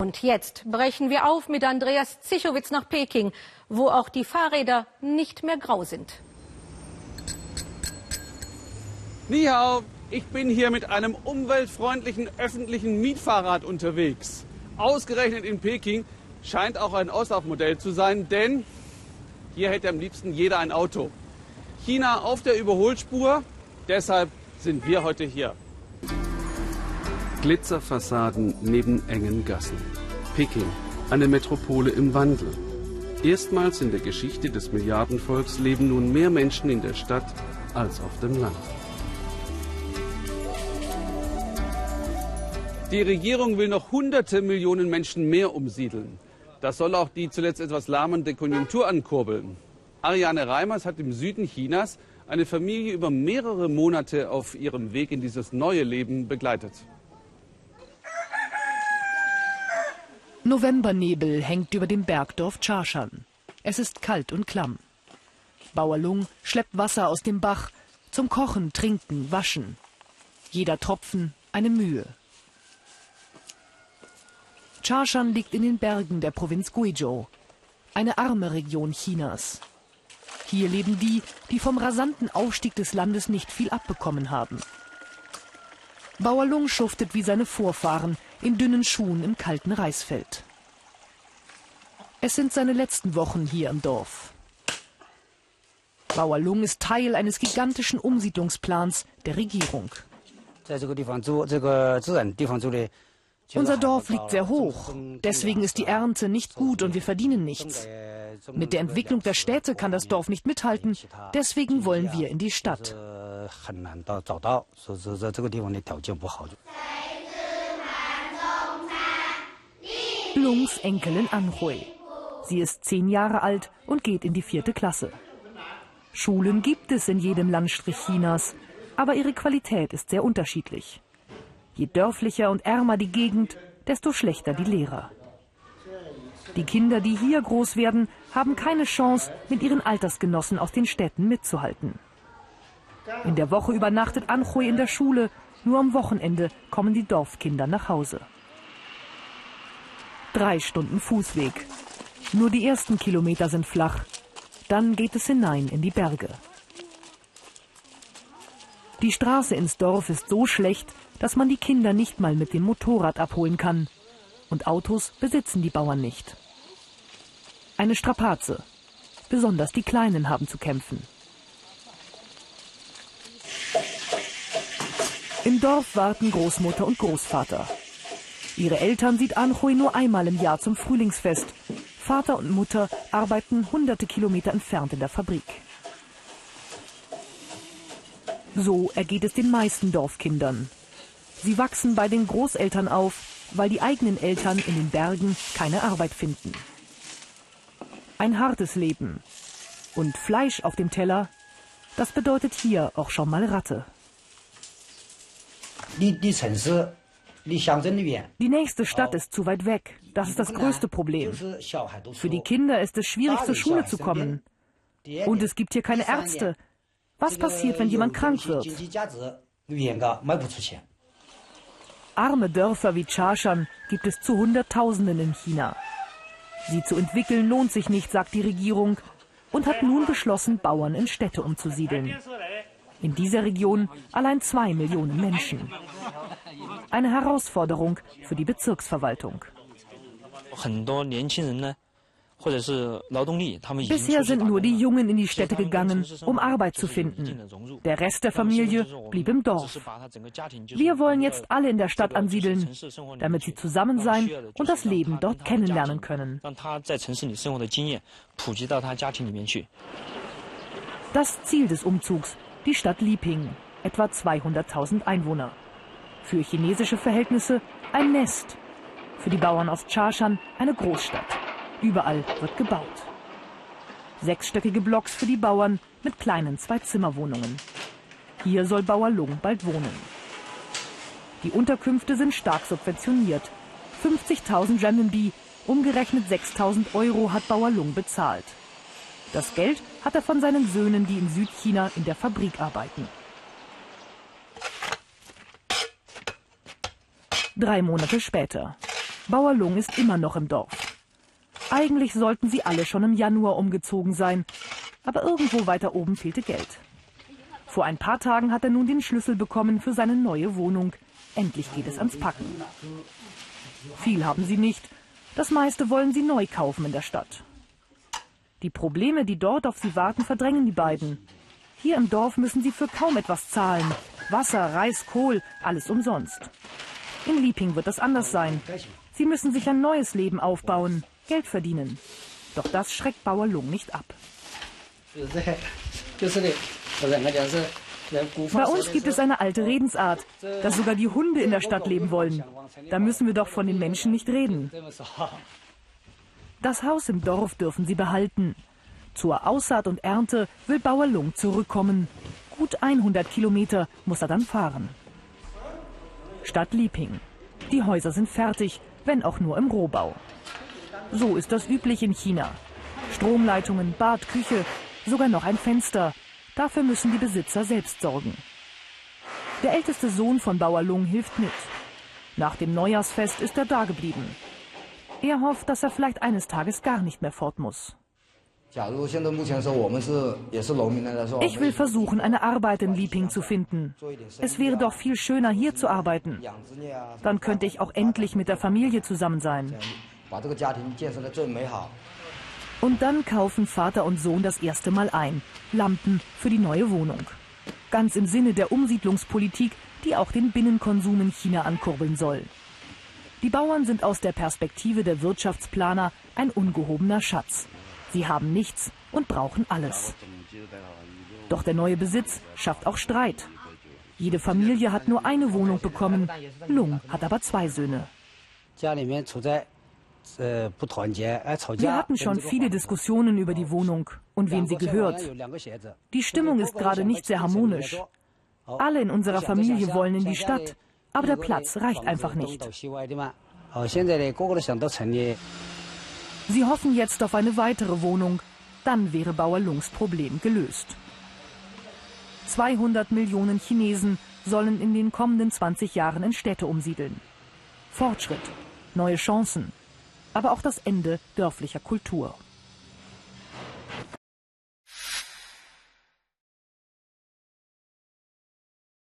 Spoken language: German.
Und jetzt brechen wir auf mit Andreas Zichowitz nach Peking, wo auch die Fahrräder nicht mehr grau sind. Ni hao, ich bin hier mit einem umweltfreundlichen öffentlichen Mietfahrrad unterwegs. Ausgerechnet in Peking scheint auch ein Auslaufmodell zu sein, denn hier hätte am liebsten jeder ein Auto. China auf der Überholspur, deshalb sind wir heute hier. Glitzerfassaden neben engen Gassen. Peking, eine Metropole im Wandel. Erstmals in der Geschichte des Milliardenvolks leben nun mehr Menschen in der Stadt als auf dem Land. Die Regierung will noch hunderte Millionen Menschen mehr umsiedeln. Das soll auch die zuletzt etwas lahmende Konjunktur ankurbeln. Ariane Reimers hat im Süden Chinas eine Familie über mehrere Monate auf ihrem Weg in dieses neue Leben begleitet. Novembernebel hängt über dem Bergdorf Charshan. Es ist kalt und klamm. Bauer Lung schleppt Wasser aus dem Bach zum Kochen, Trinken, Waschen. Jeder Tropfen eine Mühe. Charshan liegt in den Bergen der Provinz Guizhou, eine arme Region Chinas. Hier leben die, die vom rasanten Aufstieg des Landes nicht viel abbekommen haben. Bauer Lung schuftet wie seine Vorfahren in dünnen Schuhen im kalten Reisfeld. Es sind seine letzten Wochen hier im Dorf. Bauer Lung ist Teil eines gigantischen Umsiedlungsplans der Regierung. Unser Dorf liegt sehr hoch. Deswegen ist die Ernte nicht gut und wir verdienen nichts. Mit der Entwicklung der Städte kann das Dorf nicht mithalten. Deswegen wollen wir in die Stadt. Lungs Enkelin Anhui. Sie ist zehn Jahre alt und geht in die vierte Klasse. Schulen gibt es in jedem Landstrich Chinas, aber ihre Qualität ist sehr unterschiedlich. Je dörflicher und ärmer die Gegend, desto schlechter die Lehrer. Die Kinder, die hier groß werden, haben keine Chance, mit ihren Altersgenossen aus den Städten mitzuhalten. In der Woche übernachtet Anhui in der Schule, nur am Wochenende kommen die Dorfkinder nach Hause. Drei Stunden Fußweg. Nur die ersten Kilometer sind flach. Dann geht es hinein in die Berge. Die Straße ins Dorf ist so schlecht, dass man die Kinder nicht mal mit dem Motorrad abholen kann. Und Autos besitzen die Bauern nicht. Eine Strapaze. Besonders die Kleinen haben zu kämpfen. Im Dorf warten Großmutter und Großvater. Ihre Eltern sieht Anhui nur einmal im Jahr zum Frühlingsfest. Vater und Mutter arbeiten hunderte Kilometer entfernt in der Fabrik. So ergeht es den meisten Dorfkindern. Sie wachsen bei den Großeltern auf, weil die eigenen Eltern in den Bergen keine Arbeit finden. Ein hartes Leben. Und Fleisch auf dem Teller, das bedeutet hier auch schon mal Ratte. Die nächste Stadt ist zu weit weg. Das ist das größte Problem. Für die Kinder ist es schwierig, zur Schule zu kommen. Und es gibt hier keine Ärzte. Was passiert, wenn jemand krank wird? Arme Dörfer wie Charshan gibt es zu Hunderttausenden in China. Sie zu entwickeln lohnt sich nicht, sagt die Regierung und hat nun beschlossen, Bauern in Städte umzusiedeln. In dieser Region allein zwei Millionen Menschen. Eine Herausforderung für die Bezirksverwaltung. Bisher sind nur die Jungen in die Städte gegangen, um Arbeit zu finden. Der Rest der Familie blieb im Dorf. Wir wollen jetzt alle in der Stadt ansiedeln, damit sie zusammen sein und das Leben dort kennenlernen können. Das Ziel des Umzugs, die Stadt Liping, etwa 200.000 Einwohner. Für chinesische Verhältnisse ein Nest, für die Bauern aus Charshan eine Großstadt. Überall wird gebaut. Sechsstöckige Blocks für die Bauern mit kleinen Zwei-Zimmer-Wohnungen. Hier soll Bauer Lung bald wohnen. Die Unterkünfte sind stark subventioniert. 50.000 Renminbi, umgerechnet 6.000 Euro, hat Bauer Lung bezahlt. Das Geld hat er von seinen Söhnen, die in Südchina in der Fabrik arbeiten. Drei Monate später. Bauer Lung ist immer noch im Dorf. Eigentlich sollten sie alle schon im Januar umgezogen sein, aber irgendwo weiter oben fehlte Geld. Vor ein paar Tagen hat er nun den Schlüssel bekommen für seine neue Wohnung. Endlich geht es ans Packen. Viel haben sie nicht. Das meiste wollen sie neu kaufen in der Stadt. Die Probleme, die dort auf sie warten, verdrängen die beiden. Hier im Dorf müssen sie für kaum etwas zahlen. Wasser, Reis, Kohl, alles umsonst. In Lieping wird das anders sein. Sie müssen sich ein neues Leben aufbauen, Geld verdienen. Doch das schreckt Bauer Lung nicht ab. Bei uns gibt es eine alte Redensart, dass sogar die Hunde in der Stadt leben wollen. Da müssen wir doch von den Menschen nicht reden. Das Haus im Dorf dürfen sie behalten. Zur Aussaat und Ernte will Bauer Lung zurückkommen. Gut 100 Kilometer muss er dann fahren. Stadt Lieping. Die Häuser sind fertig, wenn auch nur im Rohbau. So ist das üblich in China. Stromleitungen, Bad, Küche, sogar noch ein Fenster. Dafür müssen die Besitzer selbst sorgen. Der älteste Sohn von Bauer Lung hilft mit. Nach dem Neujahrsfest ist er dageblieben. Er hofft, dass er vielleicht eines Tages gar nicht mehr fort muss. Ich will versuchen, eine Arbeit in Lieping zu finden. Es wäre doch viel schöner, hier zu arbeiten. Dann könnte ich auch endlich mit der Familie zusammen sein. Und dann kaufen Vater und Sohn das erste Mal ein. Lampen für die neue Wohnung. Ganz im Sinne der Umsiedlungspolitik, die auch den Binnenkonsum in China ankurbeln soll. Die Bauern sind aus der Perspektive der Wirtschaftsplaner ein ungehobener Schatz. Sie haben nichts und brauchen alles. Doch der neue Besitz schafft auch Streit. Jede Familie hat nur eine Wohnung bekommen. Lung hat aber zwei Söhne. Wir hatten schon viele Diskussionen über die Wohnung und wem sie gehört. Die Stimmung ist gerade nicht sehr harmonisch. Alle in unserer Familie wollen in die Stadt, aber der Platz reicht einfach nicht. Sie hoffen jetzt auf eine weitere Wohnung. Dann wäre Bauer Lungs Problem gelöst. 200 Millionen Chinesen sollen in den kommenden 20 Jahren in Städte umsiedeln. Fortschritt, neue Chancen, aber auch das Ende dörflicher Kultur.